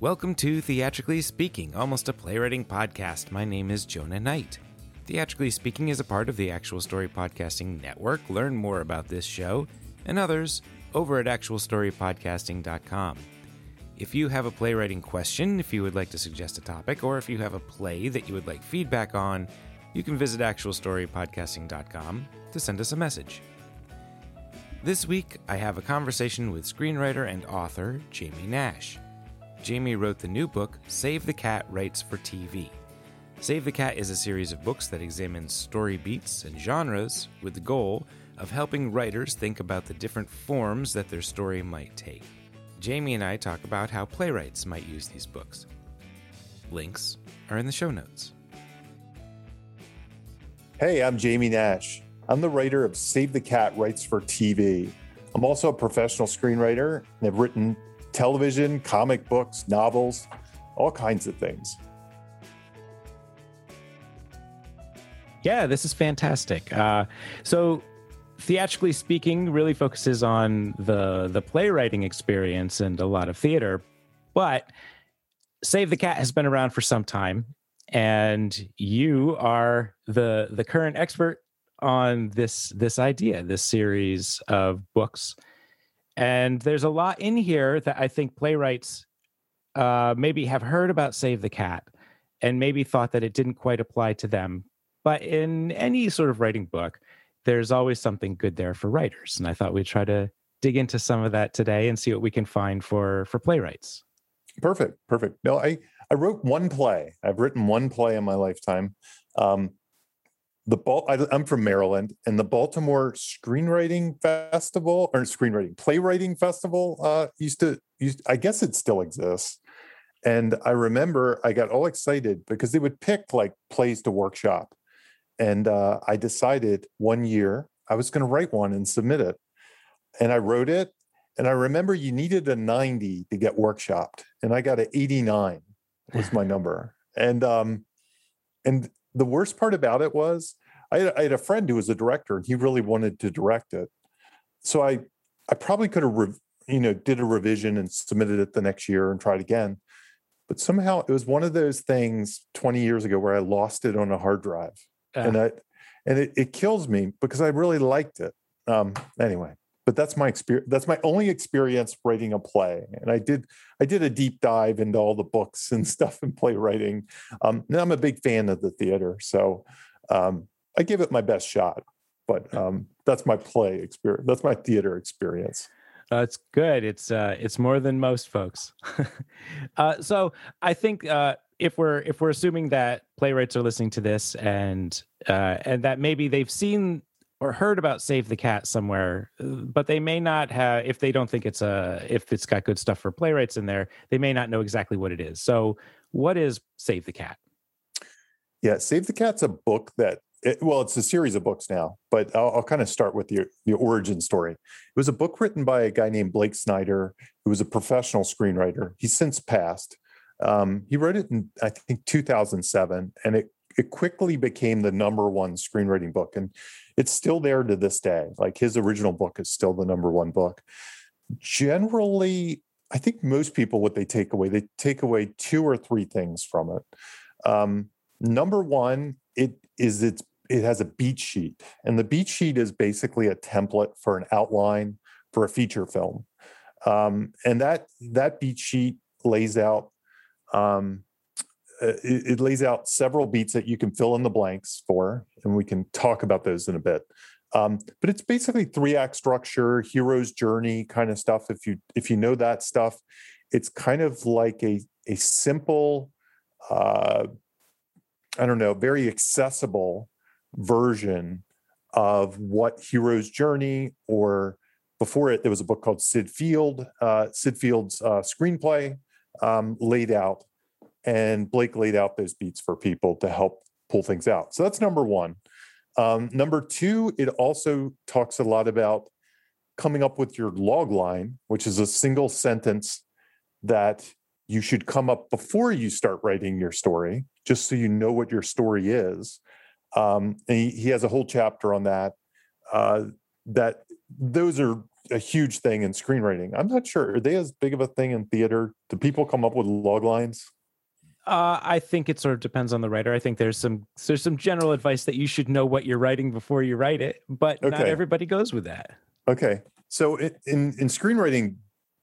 Welcome to Theatrically Speaking, almost a playwriting podcast. My name is Jonah Knight. Theatrically Speaking is a part of the Actual Story Podcasting Network. Learn more about this show and others over at actualstorypodcasting.com. If you have a playwriting question, if you would like to suggest a topic, or if you have a play that you would like feedback on, you can visit actualstorypodcasting.com to send us a message. This week, I have a conversation with screenwriter and author Jamie Nash. Jamie wrote the new book, Save the Cat Writes for TV. Save the Cat is a series of books that examines story beats and genres with the goal of helping writers think about the different forms that their story might take. Jamie and I talk about how playwrights might use these books. Links are in the show notes. Hey, I'm Jamie Nash. I'm the writer of Save the Cat Writes for TV. I'm also a professional screenwriter and have written television, comic books, novels, all kinds of things. Yeah, this is fantastic. Uh, so, theatrically speaking, really focuses on the the playwriting experience and a lot of theater, but Save the Cat has been around for some time, and you are the the current expert on this this idea, this series of books. And there's a lot in here that I think playwrights uh, maybe have heard about Save the Cat and maybe thought that it didn't quite apply to them. But in any sort of writing book, there's always something good there for writers. And I thought we'd try to dig into some of that today and see what we can find for for playwrights. Perfect, perfect. No, I I wrote one play. I've written one play in my lifetime. Um, the Bal- I, am from Maryland, and the Baltimore Screenwriting Festival or Screenwriting Playwriting Festival uh, used to. Used, I guess it still exists. And I remember I got all excited because they would pick like plays to workshop, and uh, I decided one year I was going to write one and submit it, and I wrote it. And I remember you needed a 90 to get workshopped, and I got an 89 was my number. And um, and the worst part about it was I had, I had, a friend who was a director and he really wanted to direct it. So I I probably could have re- you know did a revision and submitted it the next year and tried again. But somehow it was one of those things 20 years ago where I lost it on a hard drive. And I and it, it kills me because I really liked it. Um, anyway, but that's my experience that's my only experience writing a play and i did i did a deep dive into all the books and stuff in playwriting um, and i'm a big fan of the theater so um, i give it my best shot but um, that's my play experience that's my theater experience that's uh, good it's uh, it's more than most folks uh, so i think uh, if we're if we're assuming that playwrights are listening to this and uh, and that maybe they've seen or heard about Save the Cat somewhere, but they may not have if they don't think it's a if it's got good stuff for playwrights in there, they may not know exactly what it is. So, what is Save the Cat? Yeah, Save the Cat's a book that it, well, it's a series of books now, but I'll, I'll, kind of start with the the origin story. It was a book written by a guy named Blake Snyder, who was a professional screenwriter. He's since passed. Um, he wrote it in I think 2007, and it it quickly became the number one screenwriting book. And it's still there to this day. Like his original book is still the number one book. Generally, I think most people, what they take away, they take away two or three things from it. Um, number one, it is it's it has a beat sheet, and the beat sheet is basically a template for an outline for a feature film. Um, and that that beat sheet lays out um, uh, it, it, lays out several beats that you can fill in the blanks for, and we can talk about those in a bit. Um, but it's basically three act structure, hero's journey kind of stuff. If you if you know that stuff, it's kind of like a a simple, uh, I don't know, very accessible version of what hero's journey or before it there was a book called Syd Field, uh, Syd Field's uh, screenplay um, laid out and Blake laid out those beats for people to help pull things out. So that's number one. Um, number two, it also talks a lot about coming up with your log line, which is a single sentence that you should come up before you start writing your story, just so you know what your story is. Um, and he, he, has a whole chapter on that. Uh, that those are a huge thing in screenwriting. I'm not sure. Are they as big of a thing in theater? Do people come up with log lines? Uh, I think it sort of depends on the writer. I think there's some there's some general advice that you should know what you're writing before you write it, but okay. not everybody goes with that. Okay, so in in screenwriting,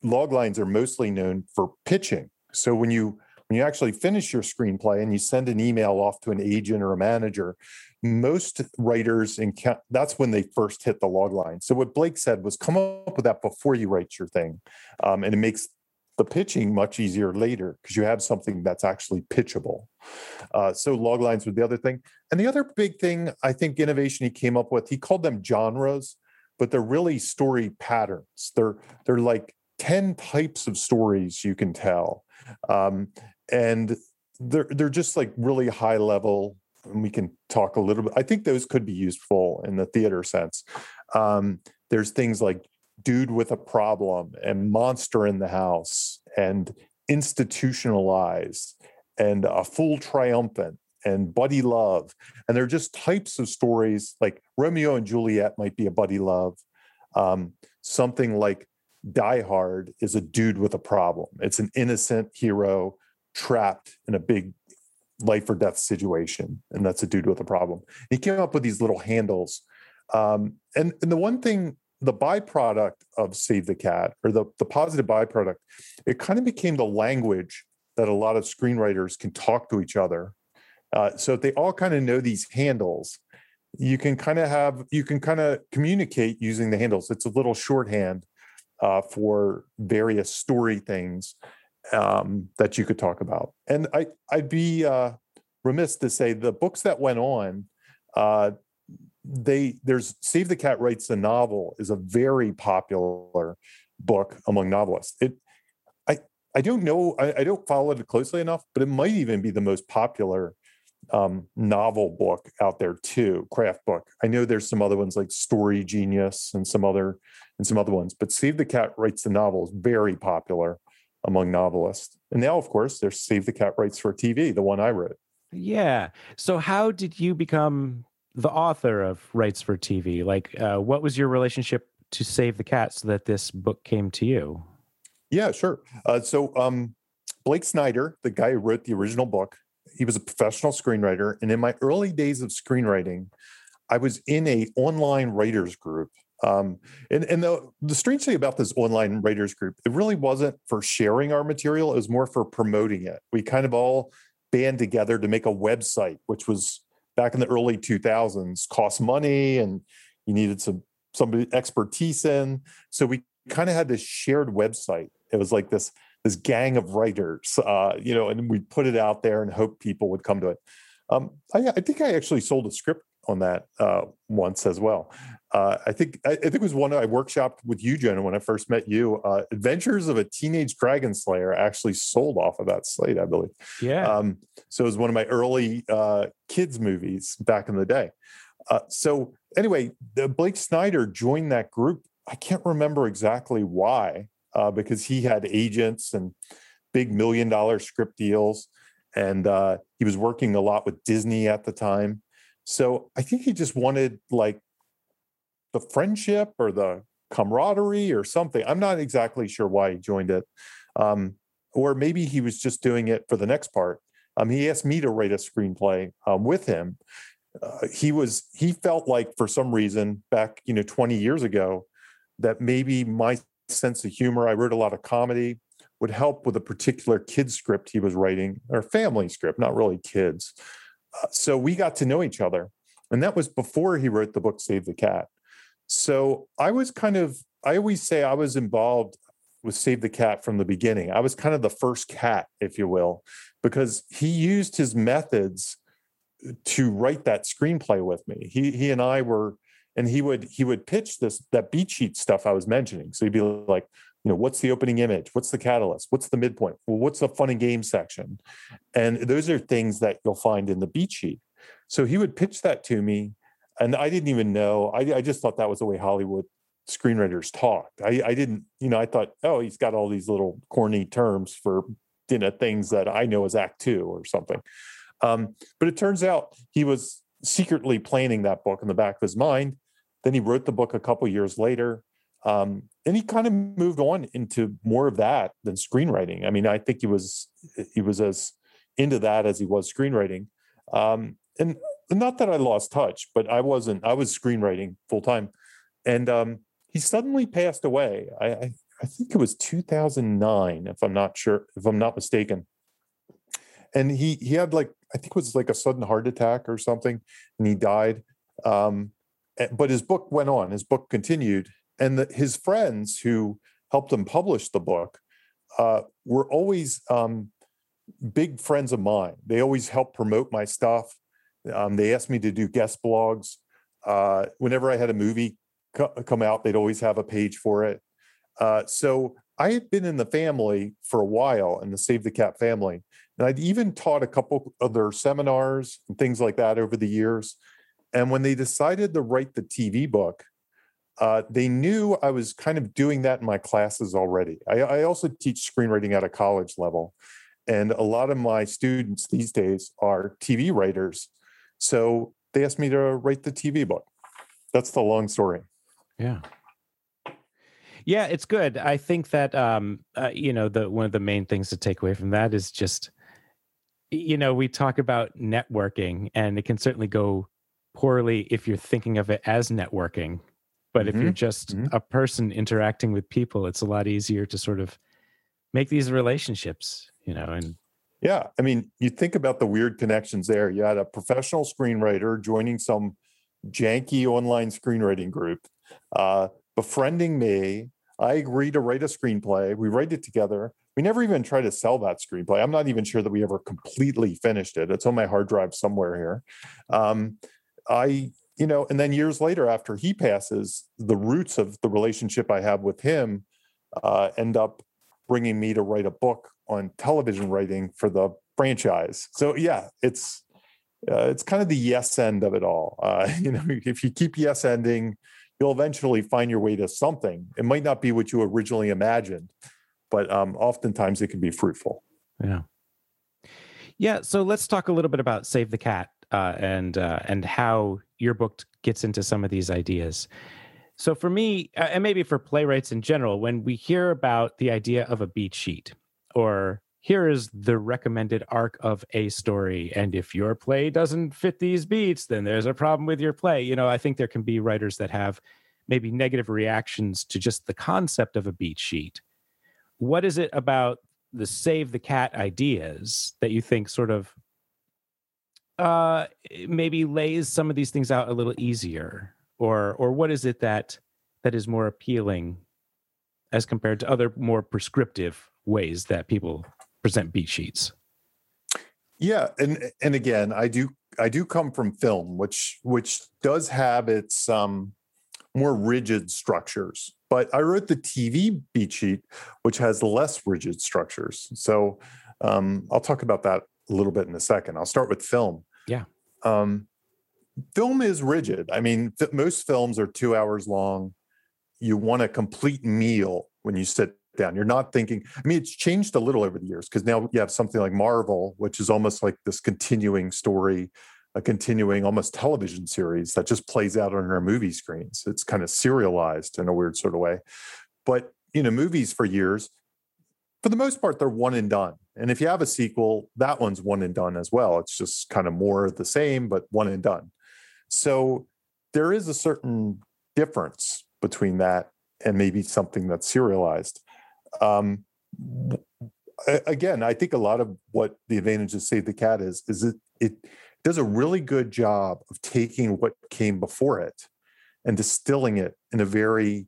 log lines are mostly known for pitching. So when you when you actually finish your screenplay and you send an email off to an agent or a manager, most writers in that's when they first hit the log line. So what Blake said was come up with that before you write your thing, um, and it makes the pitching much easier later because you have something that's actually pitchable. Uh, so log lines was the other thing. And the other big thing I think innovation he came up with, he called them genres, but they're really story patterns. They're they're like 10 types of stories you can tell. Um, and they're they're just like really high level. And we can talk a little bit. I think those could be useful in the theater sense. Um, there's things like dude with a problem and monster in the house and institutionalized and a fool triumphant and buddy love and they're just types of stories like romeo and juliet might be a buddy love um, something like die hard is a dude with a problem it's an innocent hero trapped in a big life or death situation and that's a dude with a problem he came up with these little handles um, and, and the one thing the byproduct of Save the Cat, or the, the positive byproduct, it kind of became the language that a lot of screenwriters can talk to each other. Uh, so if they all kind of know these handles, you can kind of have you can kind of communicate using the handles. It's a little shorthand uh, for various story things um, that you could talk about. And I I'd be uh, remiss to say the books that went on. Uh, they there's Save the Cat writes a novel is a very popular book among novelists. It I I don't know I, I don't follow it closely enough, but it might even be the most popular um, novel book out there too, craft book. I know there's some other ones like Story Genius and some other and some other ones, but Save the Cat writes the novel is very popular among novelists. And now, of course, there's Save the Cat writes for TV, the one I wrote. Yeah. So how did you become the author of Writes for TV. Like, uh, what was your relationship to Save the Cat so that this book came to you? Yeah, sure. Uh, so, um, Blake Snyder, the guy who wrote the original book, he was a professional screenwriter. And in my early days of screenwriting, I was in a online writers group. Um, and and the, the strange thing about this online writers group, it really wasn't for sharing our material, it was more for promoting it. We kind of all band together to make a website, which was back in the early 2000s cost money and you needed some somebody expertise in. So we kind of had this shared website. It was like this this gang of writers uh, you know and we put it out there and hope people would come to it. Um, I, I, think i actually sold a script on that uh, once as well uh, I think I, I, think it was one I workshopped with you, Jonah, when I first met you. Uh, Adventures of a Teenage Dragon Slayer actually sold off of that slate, I believe. Yeah. Um, so it was one of my early uh, kids movies back in the day. Uh, so anyway, Blake Snyder joined that group. I can't remember exactly why, uh, because he had agents and big million dollar script deals, and uh, he was working a lot with Disney at the time. So I think he just wanted like the friendship or the camaraderie or something. I'm not exactly sure why he joined it. Um, or maybe he was just doing it for the next part. Um, he asked me to write a screenplay um, with him. Uh, he was he felt like for some reason back you know 20 years ago that maybe my sense of humor i wrote a lot of comedy would help with a particular kid script he was writing or family script not really kids so we got to know each other and that was before he wrote the book save the cat so I was kind of, I always say I was involved with Save the Cat from the beginning. I was kind of the first cat, if you will, because he used his methods to write that screenplay with me. He he and I were, and he would he would pitch this that beat sheet stuff I was mentioning. So he'd be like, you know, what's the opening image? What's the catalyst? What's the midpoint? Well, what's the fun and game section? And those are things that you'll find in the beat sheet. So he would pitch that to me, and I didn't even know. I, I just thought that was the way Hollywood screenwriters talked. I, I didn't, you know, I thought, oh, he's got all these little corny terms for you know things that I know as Act Two or something. Um, but it turns out he was secretly planning that book in the back of his mind. Then he wrote the book a couple years later. Um, and he kind of moved on into more of that than screenwriting. I mean, I think he was he was as into that as he was screenwriting. Um, and not that I lost touch, but I wasn't. I was screenwriting full time, and um, he suddenly passed away. I, I I think it was 2009, if I'm not sure, if I'm not mistaken. And he he had like I think it was like a sudden heart attack or something, and he died. Um, but his book went on. His book continued, and the, his friends who helped him publish the book uh, were always um, big friends of mine. They always helped promote my stuff. Um, they asked me to do guest blogs. Uh, whenever I had a movie co- come out, they'd always have a page for it. Uh, so I had been in the family for a while in the Save the Cat family. And I'd even taught a couple other seminars and things like that over the years. And when they decided to write the TV book, uh, they knew I was kind of doing that in my classes already. I, I, also teach screenwriting at a college level. And a lot of my students these days are TV writers. So they asked me to write the TV book. That's the long story. Yeah. Yeah, it's good. I think that um, uh, you know the one of the main things to take away from that is just you know we talk about networking, and it can certainly go poorly if you're thinking of it as networking. But mm-hmm. if you're just mm-hmm. a person interacting with people, it's a lot easier to sort of make these relationships, you know, and yeah, I mean, you think about the weird connections there. You had a professional screenwriter joining some janky online screenwriting group, uh, befriending me. I agree to write a screenplay. We write it together. We never even try to sell that screenplay. I'm not even sure that we ever completely finished it. It's on my hard drive somewhere here. Um, I, you know, and then years later, after he passes, the roots of the relationship I have with him uh, end up bringing me to write a book on television writing for the franchise. So yeah, it's uh, it's kind of the yes end of it all. Uh, you know, if you keep yes ending, you'll eventually find your way to something. It might not be what you originally imagined, but um, oftentimes it can be fruitful. Yeah. Yeah. So let's talk a little bit about Save the Cat uh, and uh, and how your book gets into some of these ideas. So for me, and maybe for playwrights in general, when we hear about the idea of a beat sheet or here is the recommended arc of a story and if your play doesn't fit these beats then there's a problem with your play you know i think there can be writers that have maybe negative reactions to just the concept of a beat sheet what is it about the save the cat ideas that you think sort of uh maybe lays some of these things out a little easier or or what is it that that is more appealing as compared to other more prescriptive ways that people present beat sheets. Yeah, and and again, I do I do come from film, which which does have its um, more rigid structures. But I wrote the TV beat sheet, which has less rigid structures. So um, I'll talk about that a little bit in a second. I'll start with film. Yeah. Um, film is rigid. I mean, th- most films are two hours long. You want a complete meal when you sit down. You're not thinking, I mean, it's changed a little over the years because now you have something like Marvel, which is almost like this continuing story, a continuing almost television series that just plays out on our movie screens. It's kind of serialized in a weird sort of way. But, you know, movies for years, for the most part, they're one and done. And if you have a sequel, that one's one and done as well. It's just kind of more the same, but one and done. So there is a certain difference between that and maybe something that's serialized. Um, again, I think a lot of what the advantage of Save the Cat is is it it does a really good job of taking what came before it and distilling it in a very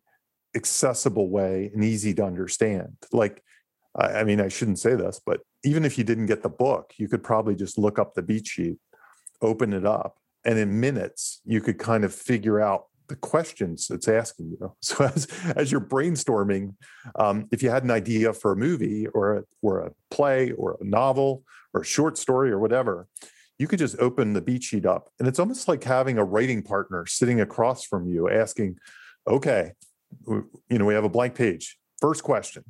accessible way and easy to understand. Like, I, I mean, I shouldn't say this, but even if you didn't get the book, you could probably just look up the beat sheet, open it up, and in minutes you could kind of figure out the questions it's asking you. So as as you're brainstorming, um, if you had an idea for a movie or a, or a play or a novel or a short story or whatever, you could just open the beat sheet up, and it's almost like having a writing partner sitting across from you, asking, "Okay, you know, we have a blank page. First question: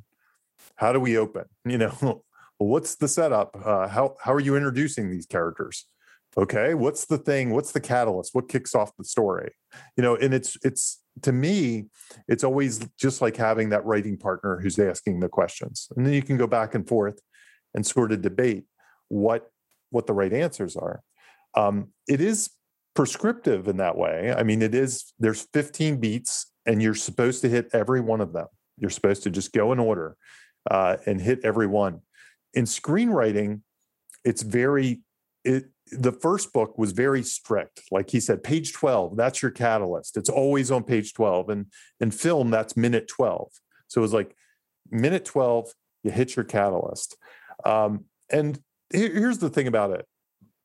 How do we open? You know, what's the setup? Uh, how how are you introducing these characters?" okay what's the thing what's the catalyst what kicks off the story you know and it's it's to me, it's always just like having that writing partner who's asking the questions. And then you can go back and forth and sort of debate what what the right answers are. Um, it is prescriptive in that way. I mean, it is there's 15 beats and you're supposed to hit every one of them. You're supposed to just go in order uh, and hit every one. In screenwriting, it's very it the first book was very strict. Like he said page 12 that's your catalyst. It's always on page 12 and in film that's minute 12 so it was like minute 12 you hit your catalyst. Um, and here's the thing about it.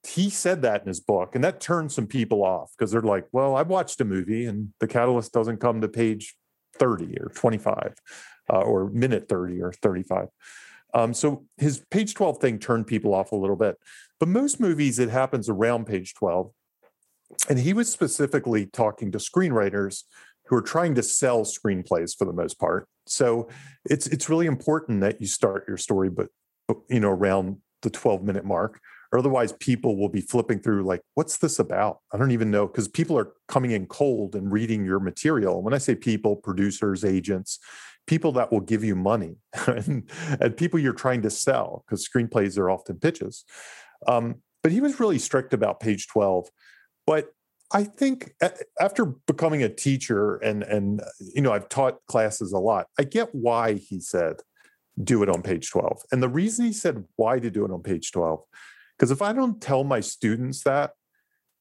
He said that in his book and that turned some people off because they're like well i've watched a movie and the catalyst doesn't come to page 30 or 25 uh, or minute 30 or 35 um, so his page 12 thing turned people off a little bit. But most movies, it happens around page 12. And he was specifically talking to screenwriters who are trying to sell screenplays for the most part. So it's it's really important that you start your story, but, you know, around the 12 minute mark. Or otherwise, people will be flipping through, like, what's this about? I don't even know. Because people are coming in cold and reading your material. When I say people, producers, agents, people that will give you money and, and people you're trying to sell because screenplays are often pitches. Um, but he was really strict about page 12. But I think after becoming a teacher and and you know I've taught classes a lot, I get why he said do it on page 12. And the reason he said why to do it on page 12 because if I don't tell my students that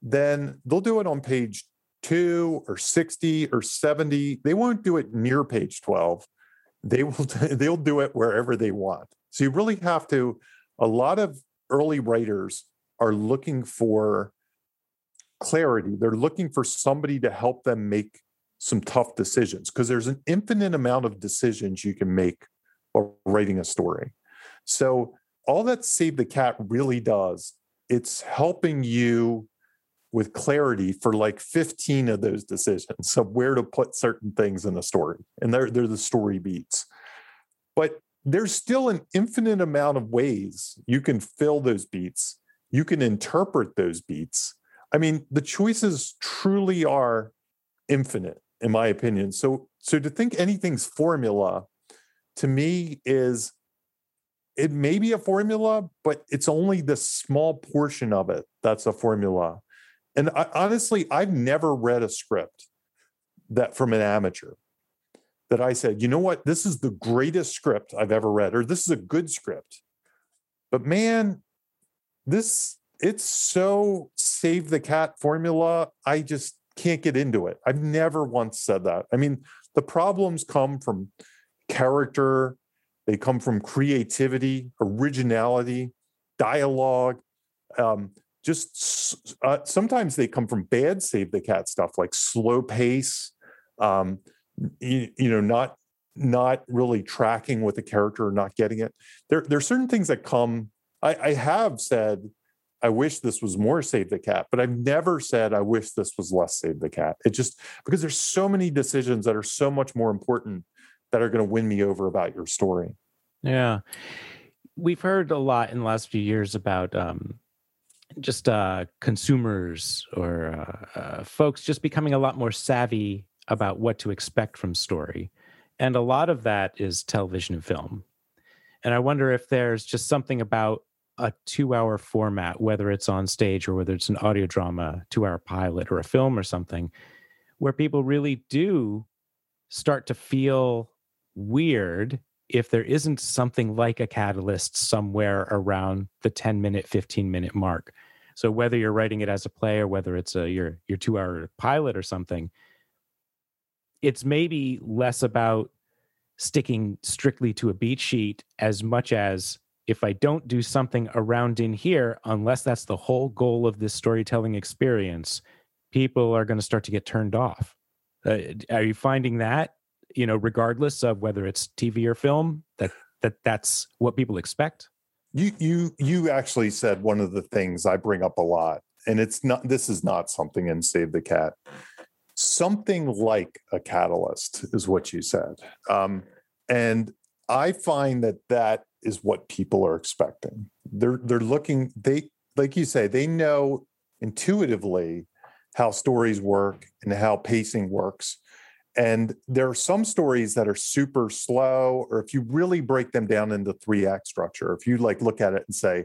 then they'll do it on page 2 or 60 or 70. They won't do it near page 12 they will they'll do it wherever they want. So you really have to. A lot of early writers are looking for clarity. They're looking for somebody to help them make some tough decisions because there's an infinite amount of decisions you can make while writing a story. So all that Save the Cat really does, it's helping you with clarity for like 15 of those decisions of where to put certain things in the story. And they're, they're the story beats. But there's still an infinite amount of ways you can fill those beats. You can interpret those beats. I mean, the choices truly are infinite, in my opinion. So, so to think anything's formula to me is it may be a formula, but it's only the small portion of it that's a formula. And I, honestly, I've never read a script that from an amateur that I said, you know what, this is the greatest script I've ever read, or this is a good script. But man, this it's so save the cat formula. I just can't get into it. I've never once said that. I mean, the problems come from character, they come from creativity, originality, dialogue. Um, just uh, sometimes they come from bad save the cat stuff like slow pace um, you, you, know not not really tracking with the character not getting it. There there are certain things that come I, I have said i wish this was more save the cat but i've never said i wish this was less save the cat. It just because there's so many decisions that are so much more important that are going to win me over about your story. Yeah. We've heard a lot in the last few years about um, just uh, consumers or uh, uh, folks just becoming a lot more savvy about what to expect from story. And a lot of that is television and film. And I wonder if there's just something about a two hour format, whether it's on stage or whether it's an audio drama, two hour pilot or a film or something, where people really do start to feel weird if there isn't something like a catalyst somewhere around the 10 minute 15 minute mark so whether you're writing it as a play or whether it's a your your 2 hour pilot or something it's maybe less about sticking strictly to a beat sheet as much as if I don't do something around in here, unless that's the whole goal of this storytelling experience, people are going to start to get turned off. Uh, are you finding that? You know, regardless of whether it's TV or film, that that that's what people expect. You you you actually said one of the things I bring up a lot, and it's not. This is not something in Save the Cat. Something like a catalyst is what you said, um, and I find that that is what people are expecting. They're they're looking. They like you say they know intuitively how stories work and how pacing works and there are some stories that are super slow, or if you really break them down into three act structure, if you like look at it and say,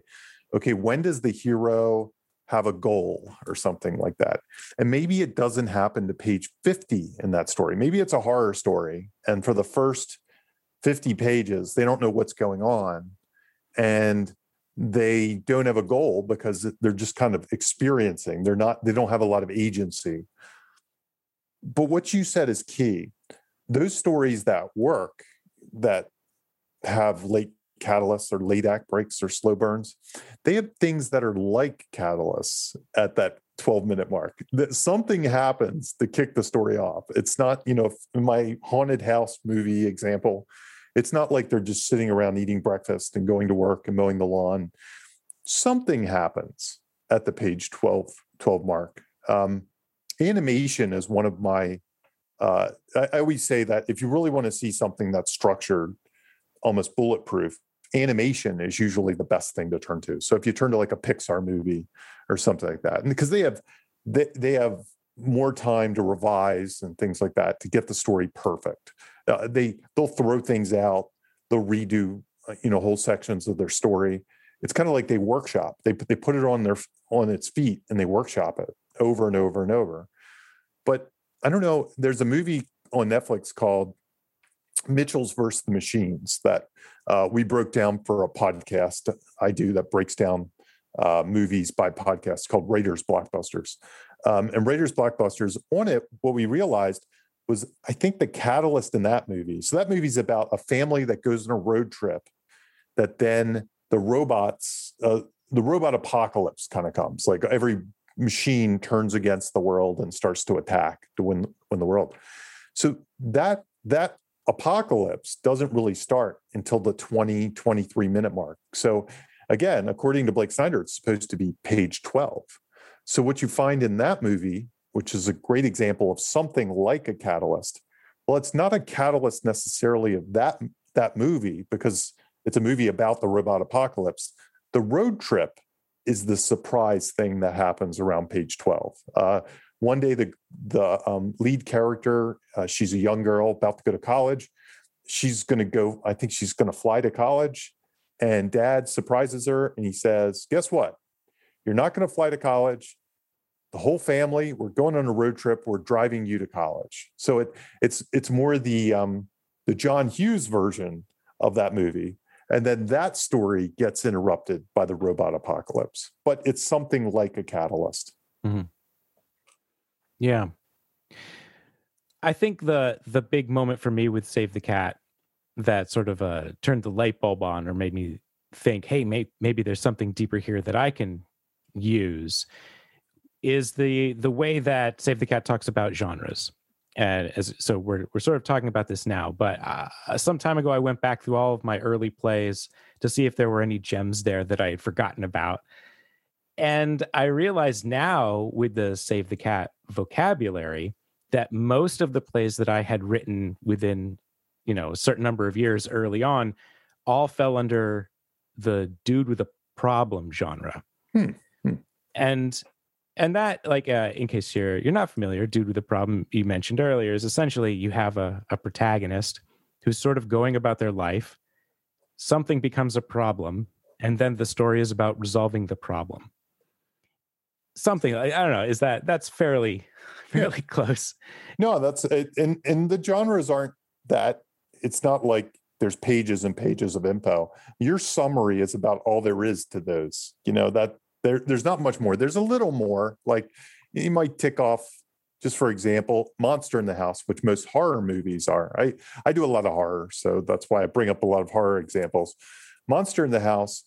okay, when does the hero have a goal or something like that? And maybe it doesn't happen to page 50 in that story. Maybe it's a horror story. And for the first 50 pages, they don't know what's going on. And they don't have a goal because they're just kind of experiencing. They're not, they don't have a lot of agency but what you said is key. Those stories that work, that have late catalysts or late act breaks or slow burns, they have things that are like catalysts at that 12 minute mark. That something happens to kick the story off. It's not, you know, my haunted house movie example, it's not like they're just sitting around eating breakfast and going to work and mowing the lawn. Something happens at the page 12, 12 mark. Um, animation is one of my uh, I, I always say that if you really want to see something that's structured almost bulletproof animation is usually the best thing to turn to. So if you turn to like a pixar movie or something like that and because they have they, they have more time to revise and things like that to get the story perfect. Uh, they they'll throw things out they'll redo uh, you know whole sections of their story. It's kind of like they workshop. They they put it on their on its feet and they workshop it over and over and over. But I don't know. There's a movie on Netflix called Mitchells versus the Machines that uh, we broke down for a podcast I do that breaks down uh, movies by podcast called Raiders Blockbusters. Um, and Raiders Blockbusters on it, what we realized was I think the catalyst in that movie. So that movie's about a family that goes on a road trip that then the robots, uh, the robot apocalypse kind of comes. Like every machine turns against the world and starts to attack to win win the world. So that that apocalypse doesn't really start until the 20 23 minute mark. So again, according to Blake Snyder, it's supposed to be page 12. So what you find in that movie, which is a great example of something like a catalyst, well, it's not a catalyst necessarily of that that movie because it's a movie about the robot apocalypse. The road trip is the surprise thing that happens around page 12. Uh, one day, the, the um, lead character, uh, she's a young girl about to go to college. She's going to go, I think she's going to fly to college. And dad surprises her and he says, Guess what? You're not going to fly to college. The whole family, we're going on a road trip. We're driving you to college. So it, it's it's more the um, the John Hughes version of that movie and then that story gets interrupted by the robot apocalypse. But it's something like a catalyst. Mm-hmm. Yeah. I think the the big moment for me with Save the Cat that sort of uh, turned the light bulb on or made me think, hey, may- maybe there's something deeper here that I can use is the the way that Save the Cat talks about genres and as so we're we're sort of talking about this now but uh, some time ago i went back through all of my early plays to see if there were any gems there that i had forgotten about and i realized now with the save the cat vocabulary that most of the plays that i had written within you know a certain number of years early on all fell under the dude with a problem genre hmm. Hmm. and and that like uh, in case you're you're not familiar dude with the problem you mentioned earlier is essentially you have a, a protagonist who's sort of going about their life something becomes a problem and then the story is about resolving the problem. Something i, I don't know is that that's fairly fairly close. No that's and and the genres aren't that it's not like there's pages and pages of info. Your summary is about all there is to those you know that there, there's not much more. There's a little more. Like you might tick off, just for example, Monster in the House, which most horror movies are. I I do a lot of horror, so that's why I bring up a lot of horror examples. Monster in the House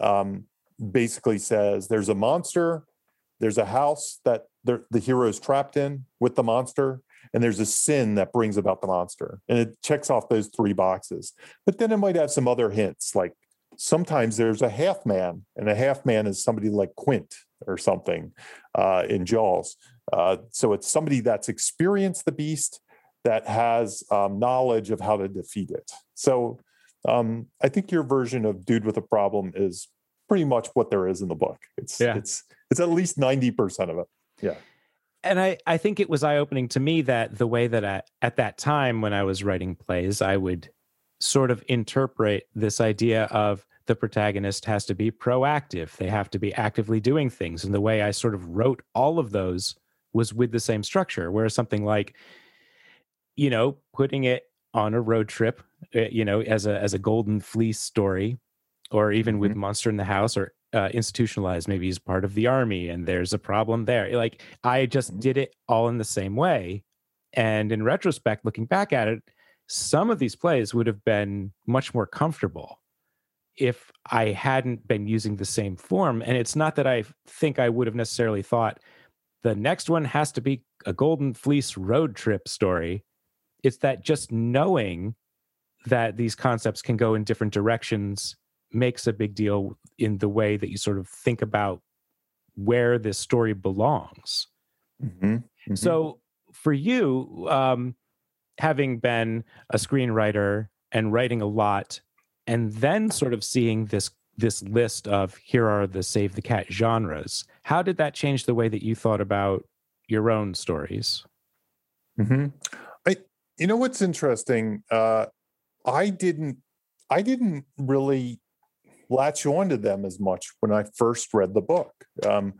um, basically says there's a monster, there's a house that the, the hero is trapped in with the monster, and there's a sin that brings about the monster, and it checks off those three boxes. But then it might have some other hints like sometimes there's a half man, and a half man is somebody like Quint or something uh, in Jaws. Uh, so it's somebody that's experienced the beast that has um, knowledge of how to defeat it. So um, I think your version of dude with a problem is pretty much what there is in the book. It's yeah. it's it's at least ninety percent of it. Yeah. and I, I think it was eye opening to me that the way that I, at that time when I was writing plays, I would sort of interpret this idea of the protagonist has to be proactive. They have to be actively doing things. And the way I sort of wrote all of those was with the same structure, whereas something like, you know, putting it on a road trip, eh, you know, as a as a golden fleece story, or even mm-hmm. with Monster in the House or uh, institutionalized, maybe he's part of the army and there's a problem there. Like I just mm-hmm. did it all in the same way. And in retrospect, looking back at it, some of these plays would have been much more comfortable if I hadn't been using the same form. And it's not that I think I would have necessarily thought the next one has to be a golden fleece road trip story. It's that just knowing that these concepts can go in different directions makes a big deal in the way that you sort of think about where this story belongs. Mm-hmm. Mm-hmm. So for you, um, having been a screenwriter and writing a lot, and then sort of seeing this this list of here are the save the cat genres, how did that change the way that you thought about your own stories? Mm-hmm. I, you know, what's interesting? Uh, I didn't, I didn't really latch onto them as much when I first read the book. Um,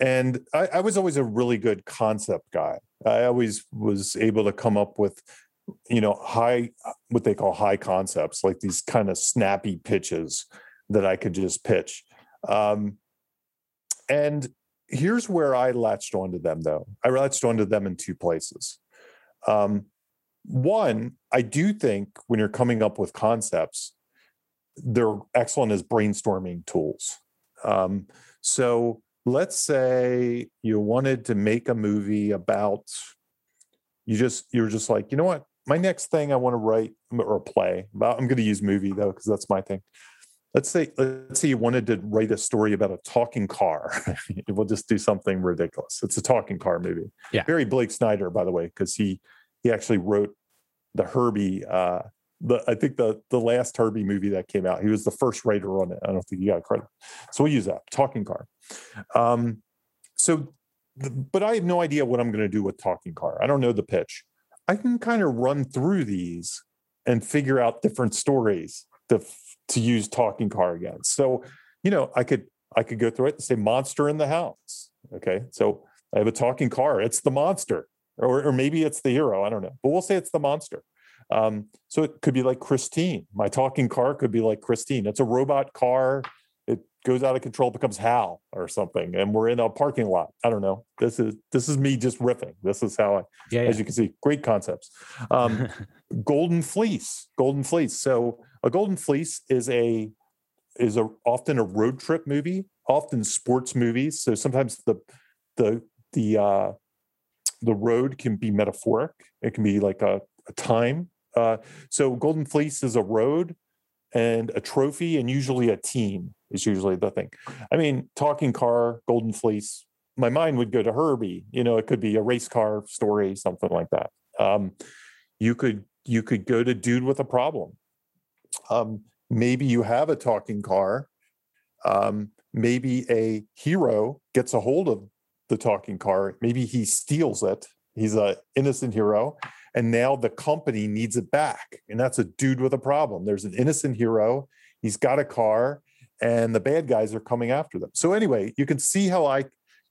and I, I, was always a really good concept guy. I always was able to come up with, you know, high, what they call high concepts, like these kind of snappy pitches that I could just pitch. Um, and here's where I latched onto them, though. I latched onto them in two places. Um, one, I do think when you're coming up with concepts, they're excellent as brainstorming tools. Um, so let's say you wanted to make a movie about you just you're just like you know what? My next thing i want to write or play about i'm going to use movie though because that's my thing. Let's say let's say you wanted to write a story about a talking car. We'll just do something ridiculous. It's a talking car movie. Yeah. Barry blake snyder by the way because he he actually wrote the herbie uh the I think the the last Herbie movie that came out, he was the first writer on it. I don't think he got credit. So we'll use that talking car. Um, so, but I have no idea what I'm going to do with talking car. I don't know the pitch. I can kind of run through these and figure out different stories to to use talking car against. So, you know, I could I could go through it and say monster in the house. Okay, so I have a talking car. It's the monster, or or maybe it's the hero. I don't know, but we'll say it's the monster. Um, so it could be like Christine. My talking car could be like Christine. It's a robot car. It goes out of control, becomes Hal or something, and we're in a parking lot. I don't know. This is this is me just riffing. This is how I, yeah, yeah. as you can see, great concepts. Um, golden Fleece, Golden Fleece. So a Golden Fleece is a is a often a road trip movie, often sports movies. So sometimes the the the uh, the road can be metaphoric. It can be like a, a time uh, so Golden Fleece is a road and a trophy, and usually a team is usually the thing. I mean, talking car, Golden Fleece. My mind would go to Herbie. You know, it could be a race car story, something like that. Um, you could you could go to Dude with a Problem. Um, maybe you have a talking car. Um, maybe a hero gets a hold of the talking car. Maybe he steals it. He's an innocent hero, and now the company needs it back. And that's a dude with a problem. There's an innocent hero. He's got a car and the bad guys are coming after them. So anyway you can see how i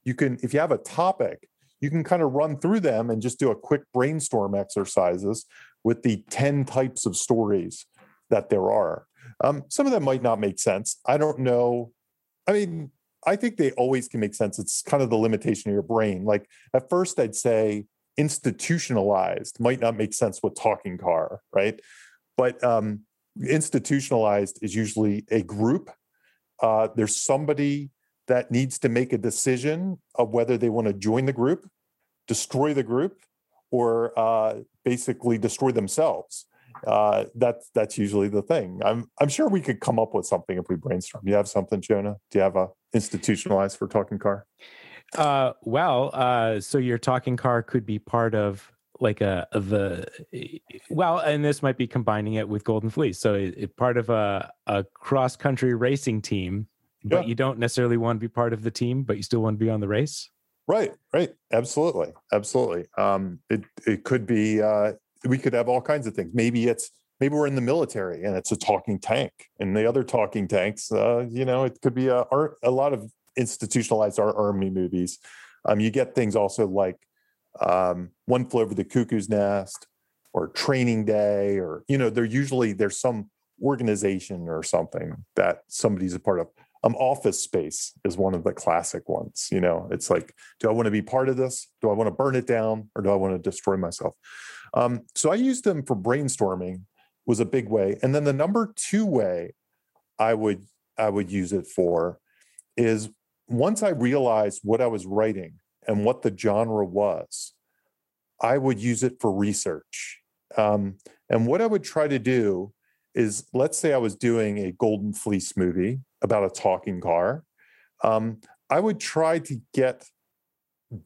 you can if you have a topic you can kind of run through them and just do a quick brainstorm exercises with the 10 types of stories that there are. Um, some of them might not make sense. I don't know. I mean i think they always can make sense. It's kind of the limitation of your brain. Like at first i'd say institutionalized might not make sense with talking car, right? But um, institutionalized is usually a group. Uh, there's somebody that needs to make a decision of whether they want to join the group, destroy the group, or uh, basically destroy themselves. Uh, that's that's usually the thing. I'm I'm sure we could come up with something if we brainstorm. You have something, Jonah? Do you have a institutionalized for talking car? Uh, well, uh, so your talking car could be part of like a the well, and this might be combining it with Golden Fleece. So it, it part of a a cross country racing team, but yeah. you don't necessarily want to be part of the team, but you still want to be on the race. Right, right. Absolutely. Absolutely. Um, it it could be uh we could have all kinds of things. Maybe it's maybe we're in the military and it's a talking tank. And the other talking tanks, uh, you know, it could be a a lot of institutionalized our army movies. Um, you get things also like um, One Flew Over the Cuckoo's Nest or Training Day, or you know, they're usually there's some organization or something that somebody's a part of. Um, office space is one of the classic ones you know? It's like do i want to be part of this? Do i want to burn it down or do i want to destroy myself? Um, so i used them for brainstorming was a big way. And then the number two way i would i would use it for is once i realized what i was writing and what the genre was i would use it for research um, and what i would try to do is let's say i was doing a golden fleece movie about a talking car, um, I would try to get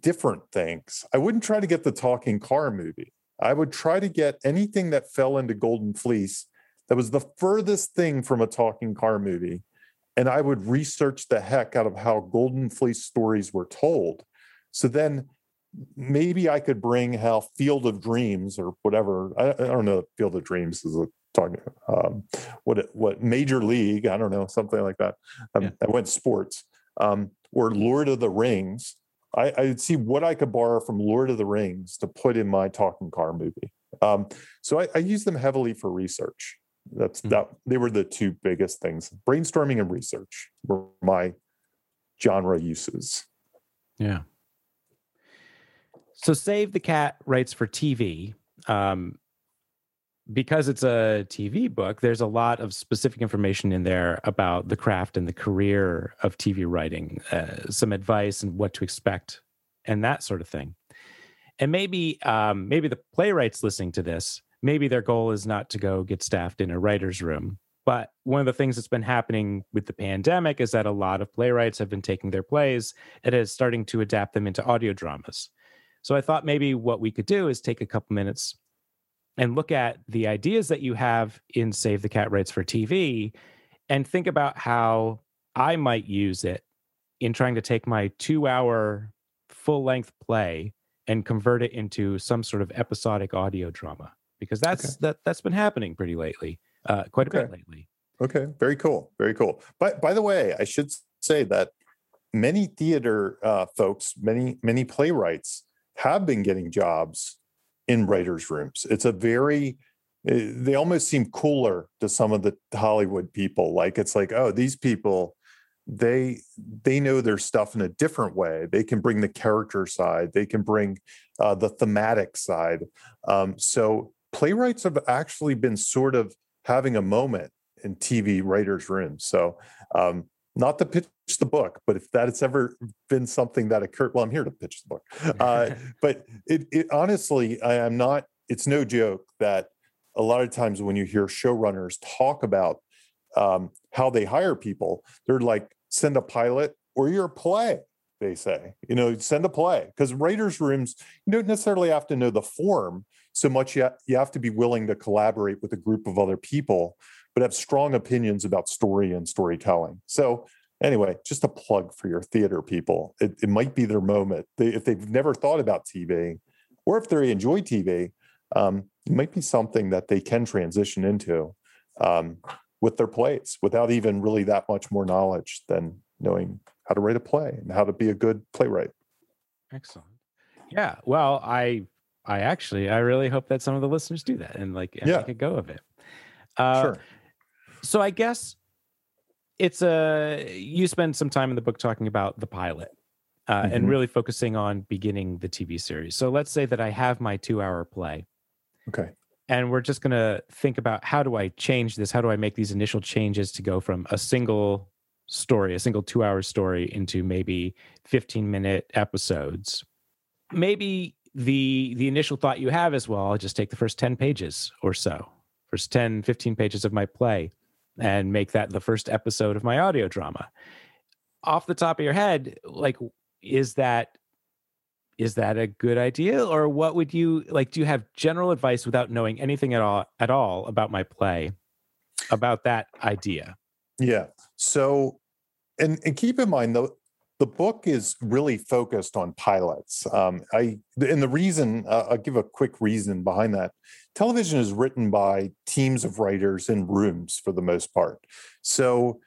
different things. I wouldn't try to get the talking car movie. I would try to get anything that fell into Golden Fleece that was the furthest thing from a talking car movie. And I would research the heck out of how Golden Fleece stories were told. So then maybe I could bring how Field of Dreams or whatever, I, I don't know, Field of Dreams is a talking um, what what major league i don't know something like that um, yeah. i went sports um, or lord of the rings I, I would see what i could borrow from lord of the rings to put in my talking car movie um, so I, I use them heavily for research that's mm-hmm. that they were the two biggest things brainstorming and research were my genre uses yeah so save the cat writes for tv um, because it's a TV book, there's a lot of specific information in there about the craft and the career of TV writing, uh, some advice and what to expect, and that sort of thing. And maybe, um, maybe the playwrights listening to this, maybe their goal is not to go get staffed in a writer's room. But one of the things that's been happening with the pandemic is that a lot of playwrights have been taking their plays and is starting to adapt them into audio dramas. So I thought maybe what we could do is take a couple minutes and look at the ideas that you have in Save the Cat Writes for TV and think about how I might use it in trying to take my two hour full length play and convert it into some sort of episodic audio drama because that's okay. that that's been happening pretty lately uh, quite a okay. bit lately okay very cool very cool but by the way i should say that many theater uh, folks many many playwrights have been getting jobs in writers' rooms. It's a very eh, they almost seem cooler to some of the Hollywood people. Like it's like, oh, these people, they they know their stuff in a different way. They can bring the character side. They can bring uh, the thematic side. Um, so playwrights have actually been sort of having a moment in TV writers' rooms. So um, not to pitch the book, but if that has ever been something that occurred, well, I'm here to pitch the book. Uh, but it, it honestly, I am not. It's no joke that a lot of times when you hear showrunners talk about um, how they hire people, they're like, send a pilot or your play. They say, you know, send a play because writers' rooms you don't necessarily have to know the form so much. Yet you have to be willing to collaborate with a group of other people but have strong opinions about story and storytelling. So, anyway, just a plug for your theater people. It, it might be their moment. They, if they've never thought about TV, or if they enjoy TV, um, it might be something that they can transition into um, with their plays without even really that much more knowledge than knowing how to write a play and how to be a good playwright. Excellent. Yeah. Well, I I actually I really hope that some of the listeners do that and like and yeah. make a go of it. Uh, sure. So I guess it's a you spend some time in the book talking about the pilot uh, mm-hmm. and really focusing on beginning the TV series. So let's say that I have my two hour play. Okay. And we're just going to think about how do I change this? How do I make these initial changes to go from a single story, a single two hour story, into maybe 15 minute episodes? Maybe the the initial thought you have is well, I'll just take the first 10 pages or so, first 10, 15 pages of my play and make that the first episode of my audio drama. Off the top of your head, like, is that is that a good idea? Or what would you like do you have general advice without knowing anything at all at all about my play about that idea? Yeah. So and and keep in mind though the book is really focused on pilots. Um, I and the reason uh, I'll give a quick reason behind that. Television is written by teams of writers in rooms for the most part. So,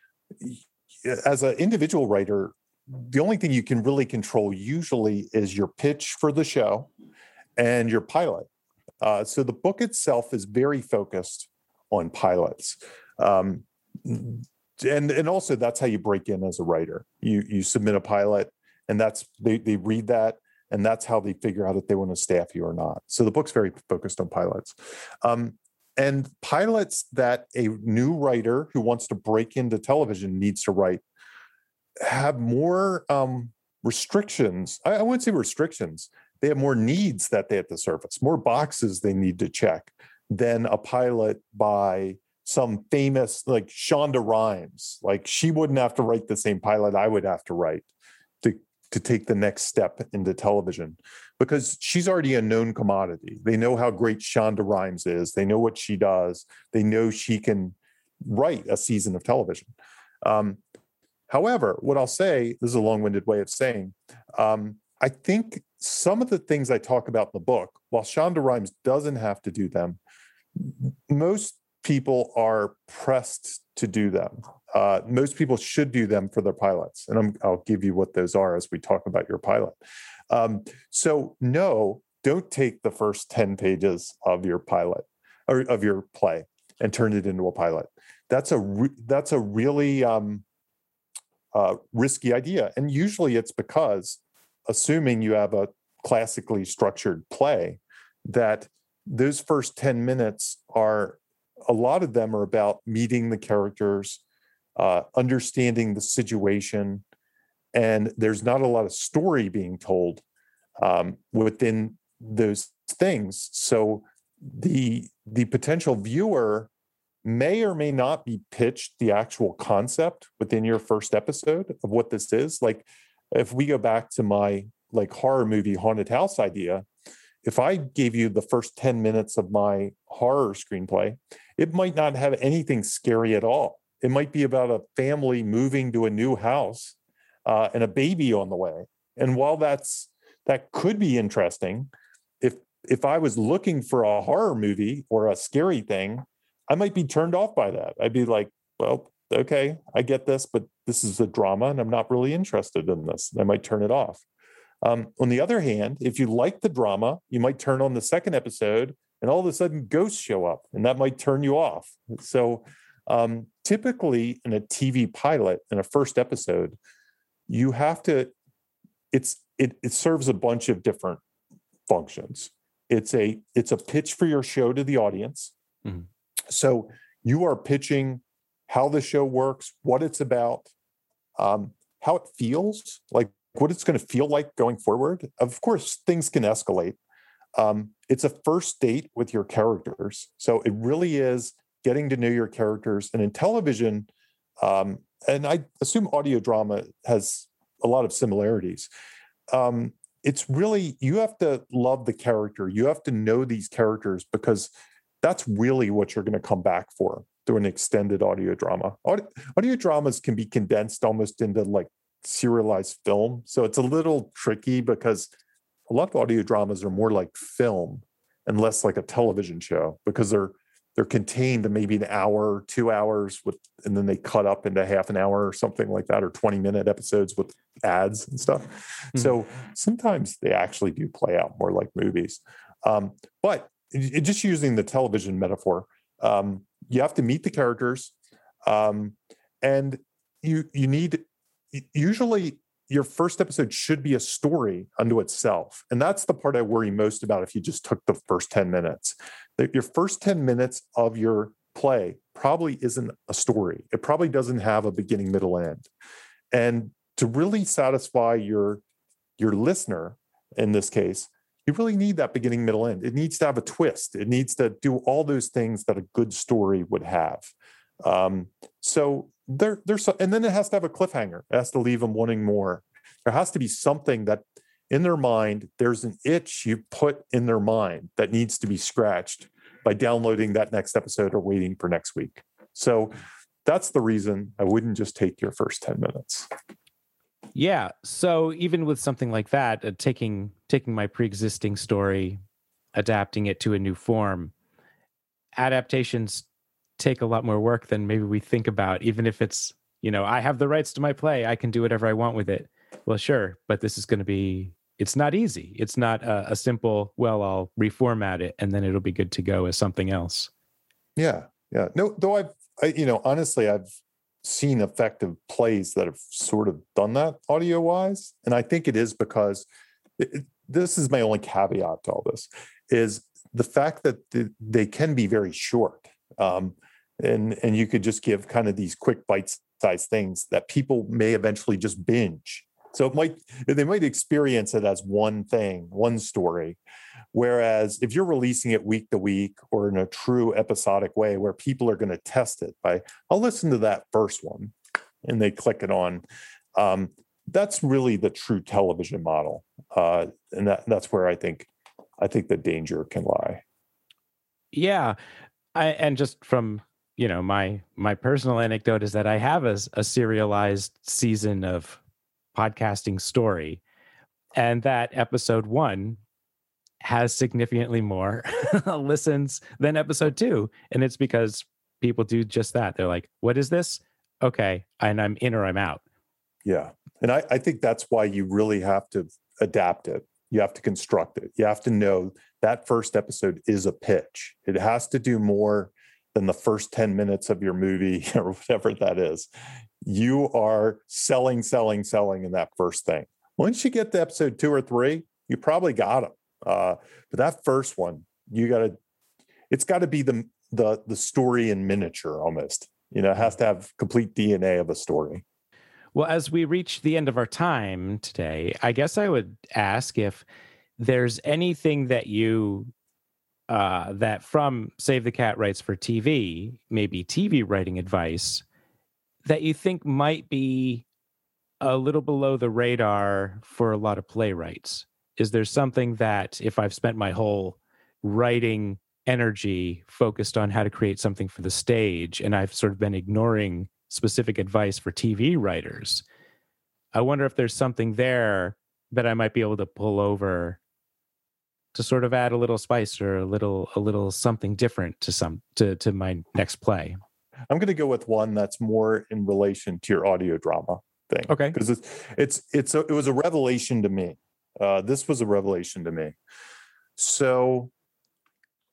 as an individual writer, the only thing you can really control usually is your pitch for the show and your pilot. Uh, so the book itself is very focused on pilots. Um, and and also that's how you break in as a writer. You you submit a pilot, and that's they they read that, and that's how they figure out if they want to staff you or not. So the book's very focused on pilots. Um, and pilots that a new writer who wants to break into television needs to write have more um, restrictions. I, I wouldn't say restrictions. They have more needs that they have to surface, more boxes they need to check than a pilot by some famous like Shonda Rhimes. Like she wouldn't have to write the same pilot I would have to write to to take the next step into television because she's already a known commodity. They know how great Shonda Rhimes is. They know what she does. They know she can write a season of television. Um, however, what I'll say this is a long-winded way of saying um, I think some of the things I talk about in the book, while Shonda Rhimes doesn't have to do them, most people are pressed to do them. Uh, most people should do them for their pilots, and i will give you what those are as we talk about your pilot. Um, so, no, don't take the first ten pages of your pilot or of your play and turn it into a pilot. That's a re- that's a really um, uh, risky idea, and usually it's because, assuming you have a classically structured play, that those first 10 minutes are a lot of them are about meeting the characters, uh, understanding the situation, and there's not a lot of story being told um, within those things. So the the potential viewer may or may not be pitched the actual concept within your first episode of what this is. Like if we go back to my like horror movie haunted house idea, if I gave you the first 10 minutes of my horror screenplay, it might not have anything scary at all. It might be about a family moving to a new house uh, and a baby on the way. And while that's that could be interesting, if if I was looking for a horror movie or a scary thing, I might be turned off by that. I'd be like, well, okay, I get this, but this is a drama and I'm not really interested in this. I might turn it off. Um, on the other hand, if you like the drama, you might turn on the second episode and all of a sudden ghosts show up and that might turn you off. So, um, typically in a TV pilot, in a first episode, you have to, it's, it, it serves a bunch of different functions. It's a, it's a pitch for your show to the audience. Mm-hmm. So you are pitching how the show works, what it's about, um, how it feels, like what it's going to feel like going forward. Of course, things can escalate. Um, it's a first date with your characters. So it really is getting to know your characters. And in television, um, and I assume audio drama has a lot of similarities. Um, it's really, you have to love the character. You have to know these characters because that's really what you're going to come back for through an extended audio drama. Audio, audio dramas can be condensed almost into like serialized film. So it's a little tricky because a lot of audio dramas are more like film and less like a television show because they're they're contained to maybe an hour, two hours with, and then they cut up into half an hour or something like that, or 20 minute episodes with ads and stuff. Mm-hmm. So sometimes they actually do play out more like movies. Um, but it, just using the television metaphor, um, you have to meet the characters, um, and you you need usually your first episode should be a story unto itself. And that's the part I worry most about if you just took the first 10 minutes. Your first 10 minutes of your play probably isn't a story. It probably doesn't have a beginning, middle, end. And to really satisfy your your listener in this case, you really need that beginning, middle, end. It needs to have a twist. It needs to do all those things that a good story would have. Um, so there, there's, and then it has to have a cliffhanger. It has to leave them wanting more. There has to be something that in their mind, there's an itch you put in their mind that needs to be scratched by downloading that next episode or waiting for next week. So that's the reason I wouldn't just take your first 10 minutes. Yeah. So even with something like that, uh, taking taking my pre-existing story, adapting it to a new form, adaptations take a lot more work than maybe we think about. Even if it's you know I have the rights to my play, I can do whatever I want with it. Well, sure, but this is going to be. It's not easy. It's not a, a simple. Well, I'll reformat it and then it'll be good to go as something else. Yeah, yeah. No, though I've, I, you know, honestly, I've seen effective plays that have sort of done that audio wise, and I think it is because it, this is my only caveat to all this is the fact that the, they can be very short, um, and and you could just give kind of these quick bite sized things that people may eventually just binge. So it might they might experience it as one thing, one story, Whereas if you're releasing it week to week or in a true episodic way where people are going to test it by, I'll listen to that first one and they click it on. Um, that's really the true television model. Uh, and that, that's where I think, I think the danger can lie. Yeah. I, and just from, you know, my, my personal anecdote is that I have a, a serialized season of podcasting story and that episode one has significantly more listens than episode two. And it's because people do just that. They're like, what is this? Okay. And I'm in or I'm out. Yeah. And I, I think that's why you really have to adapt it. You have to construct it. You have to know that first episode is a pitch. It has to do more than the first 10 minutes of your movie or whatever that is. You are selling, selling, selling in that first thing. Once you get to episode two or three, you probably got them. Uh, but that first one, you got to, it's got to be the the the story in miniature almost. You know, it has to have complete DNA of a story. Well, as we reach the end of our time today, I guess I would ask if there's anything that you uh, that from Save the Cat writes for TV, maybe TV writing advice that you think might be a little below the radar for a lot of playwrights? Is there something that if I've spent my whole writing energy focused on how to create something for the stage and I've sort of been ignoring specific advice for TV writers, I wonder if there's something there that I might be able to pull over to sort of add a little spice or a little a little something different to some to to my next play. I'm going to go with one that's more in relation to your audio drama thing. Okay. Because it's it's it's a, it was a revelation to me uh, this was a revelation to me. So,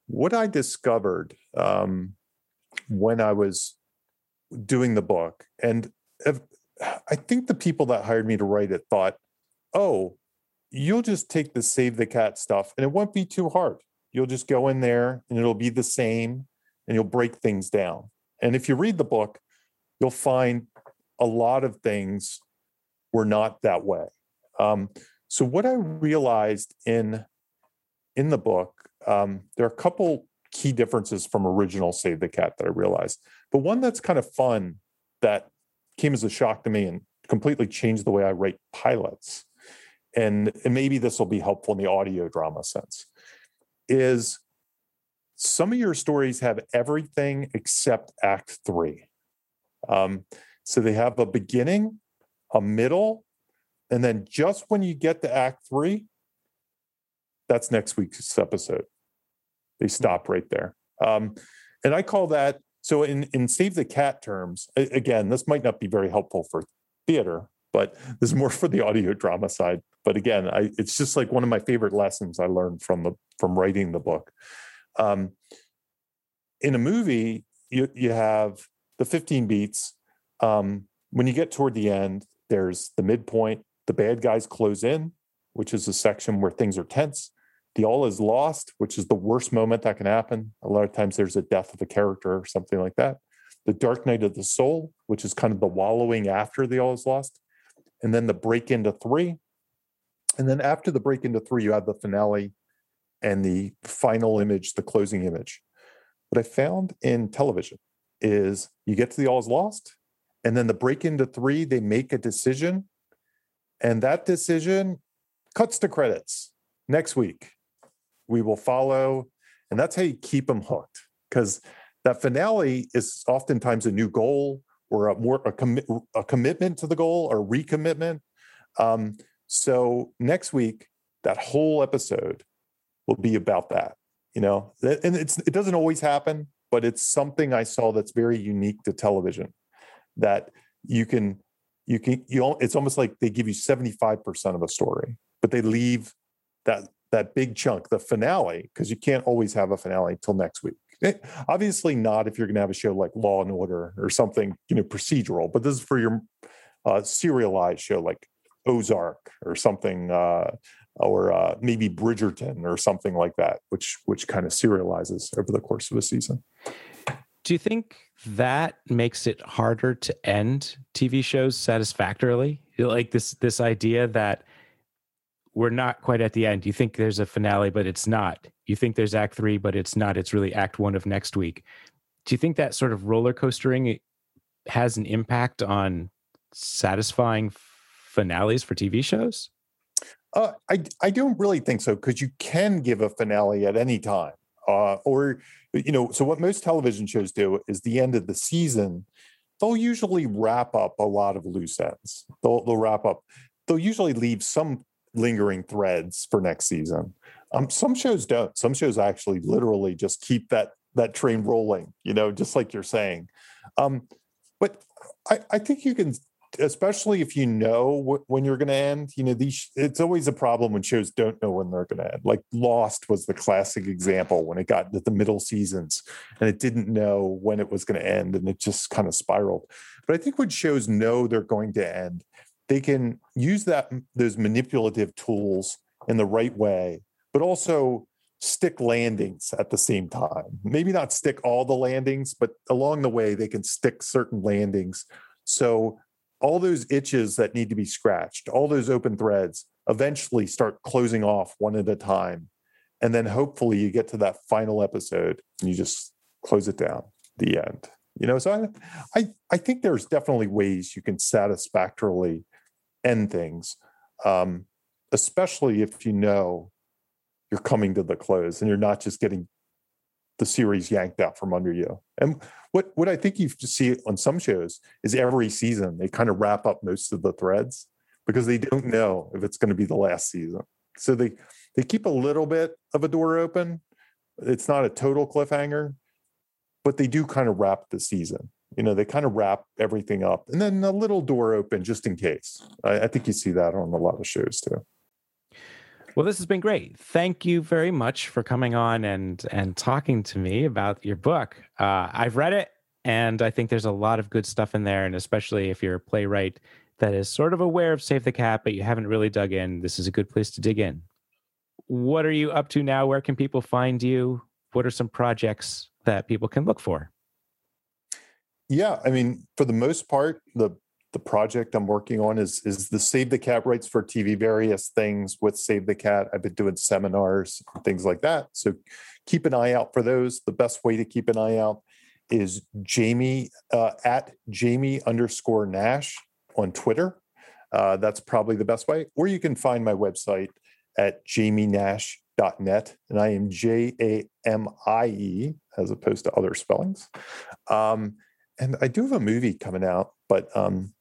what I discovered um, when I was doing the book, and I think the people that hired me to write it thought, oh, you'll just take the save the cat stuff and it won't be too hard. You'll just go in there and it'll be the same and you'll break things down. And if you read the book, you'll find a lot of things were not that way. Um, so what I realized in in the book, um, there are a couple key differences from original Save the Cat that I realized, but one that's kind of fun that came as a shock to me and completely changed the way I write pilots, and, and maybe this will be helpful in the audio drama sense, is some of your stories have everything except Act Three. Um, so they have a beginning, a middle, and then just when you get to Act Three, that's next week's episode. They stop right there. Um, and I call that so in, in Save the Cat terms, again, this might not be very helpful for theater, but this is more for the audio drama side. But again, I, it's just like one of my favorite lessons I learned from the from writing the book. Um, in a movie, you you have the 15 beats. Um, when you get toward the end, there's the midpoint, the bad guys close in, which is a section where things are tense. The all is lost, which is the worst moment that can happen. A lot of times there's a death of a character or something like that. The dark night of the soul, which is kind of the wallowing after the all is lost. And then the break into three. And then after the break into three, you have the finale and the final image, the closing image. What I found in television is you get to the all is lost, and then the break into three, they make a decision and that decision cuts to credits next week. We will follow, and that's how you keep them hooked because that finale is oftentimes a new goal or a more a, commi- a commitment to the goal or recommitment. Um, so next week, that whole episode will be about that. You know, and it's it doesn't always happen, but it's something I saw that's very unique to television. That you can you can you it's almost like they give you 75% of a story but they leave that that big chunk the finale because you can't always have a finale until next week it, obviously not if you're going to have a show like law and order or something you know procedural but this is for your uh, serialized show like ozark or something uh, or uh, maybe bridgerton or something like that which which kind of serializes over the course of a season do you think that makes it harder to end TV shows satisfactorily? Like this this idea that we're not quite at the end. You think there's a finale, but it's not. You think there's act three, but it's not. It's really act one of next week. Do you think that sort of roller coastering has an impact on satisfying finales for TV shows? Uh, I I don't really think so because you can give a finale at any time, uh, or you know, so what most television shows do is the end of the season, they'll usually wrap up a lot of loose ends. They'll, they'll wrap up, they'll usually leave some lingering threads for next season. Um, some shows don't. Some shows actually literally just keep that that train rolling, you know, just like you're saying. Um, but I, I think you can especially if you know wh- when you're going to end you know these it's always a problem when shows don't know when they're going to end like lost was the classic example when it got to the middle seasons and it didn't know when it was going to end and it just kind of spiraled but i think when shows know they're going to end they can use that those manipulative tools in the right way but also stick landings at the same time maybe not stick all the landings but along the way they can stick certain landings so all those itches that need to be scratched, all those open threads eventually start closing off one at a time. And then hopefully you get to that final episode and you just close it down, the end. You know, so I, I, I think there's definitely ways you can satisfactorily end things, um, especially if you know you're coming to the close and you're not just getting the series yanked out from under you. And what what I think you see on some shows is every season they kind of wrap up most of the threads because they don't know if it's going to be the last season. So they they keep a little bit of a door open. It's not a total cliffhanger, but they do kind of wrap the season. You know, they kind of wrap everything up and then a little door open just in case. I, I think you see that on a lot of shows too. Well, this has been great. Thank you very much for coming on and and talking to me about your book. Uh, I've read it, and I think there's a lot of good stuff in there. And especially if you're a playwright that is sort of aware of Save the Cat, but you haven't really dug in, this is a good place to dig in. What are you up to now? Where can people find you? What are some projects that people can look for? Yeah, I mean, for the most part, the the project I'm working on is is the Save the Cat writes for TV, various things with Save the Cat. I've been doing seminars, and things like that. So keep an eye out for those. The best way to keep an eye out is Jamie uh, at Jamie underscore Nash on Twitter. Uh, that's probably the best way. Or you can find my website at jamienash.net. And I am J A M I E as opposed to other spellings. Um, and I do have a movie coming out, but um,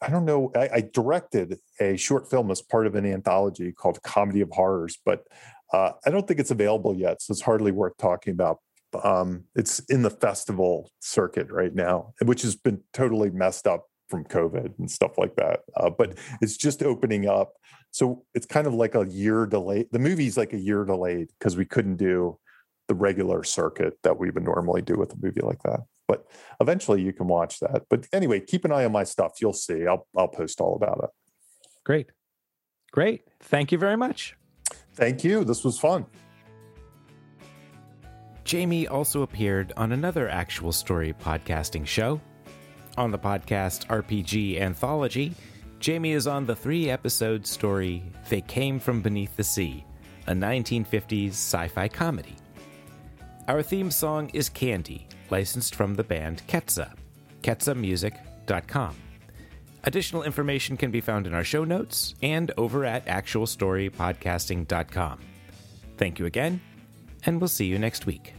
I don't know. I, I, directed a short film as part of an anthology called Comedy of Horrors, but uh, I don't think it's available yet, so it's hardly worth talking about. Um, it's in the festival circuit right now, which has been totally messed up from COVID and stuff like that. Uh, but it's just opening up, so it's kind of like a year delayed. The movie's like a year delayed because we couldn't do the regular circuit that we would normally do with a movie like that. But eventually you can watch that. But anyway, keep an eye on my stuff. You'll see. I'll I'll post all about it. Great. Great. Thank you very much. Thank you. This was fun. Jamie also appeared on another actual story podcasting show. On the podcast RPG Anthology, Jamie is on the three episode story They Came From Beneath the Sea, a 1950s sci fi comedy. Our theme song is Candy, licensed from the band Ketsa, ketsamusic.com. Additional information can be found in our show notes and over at actualstorypodcasting.com. Thank you again, and we'll see you next week.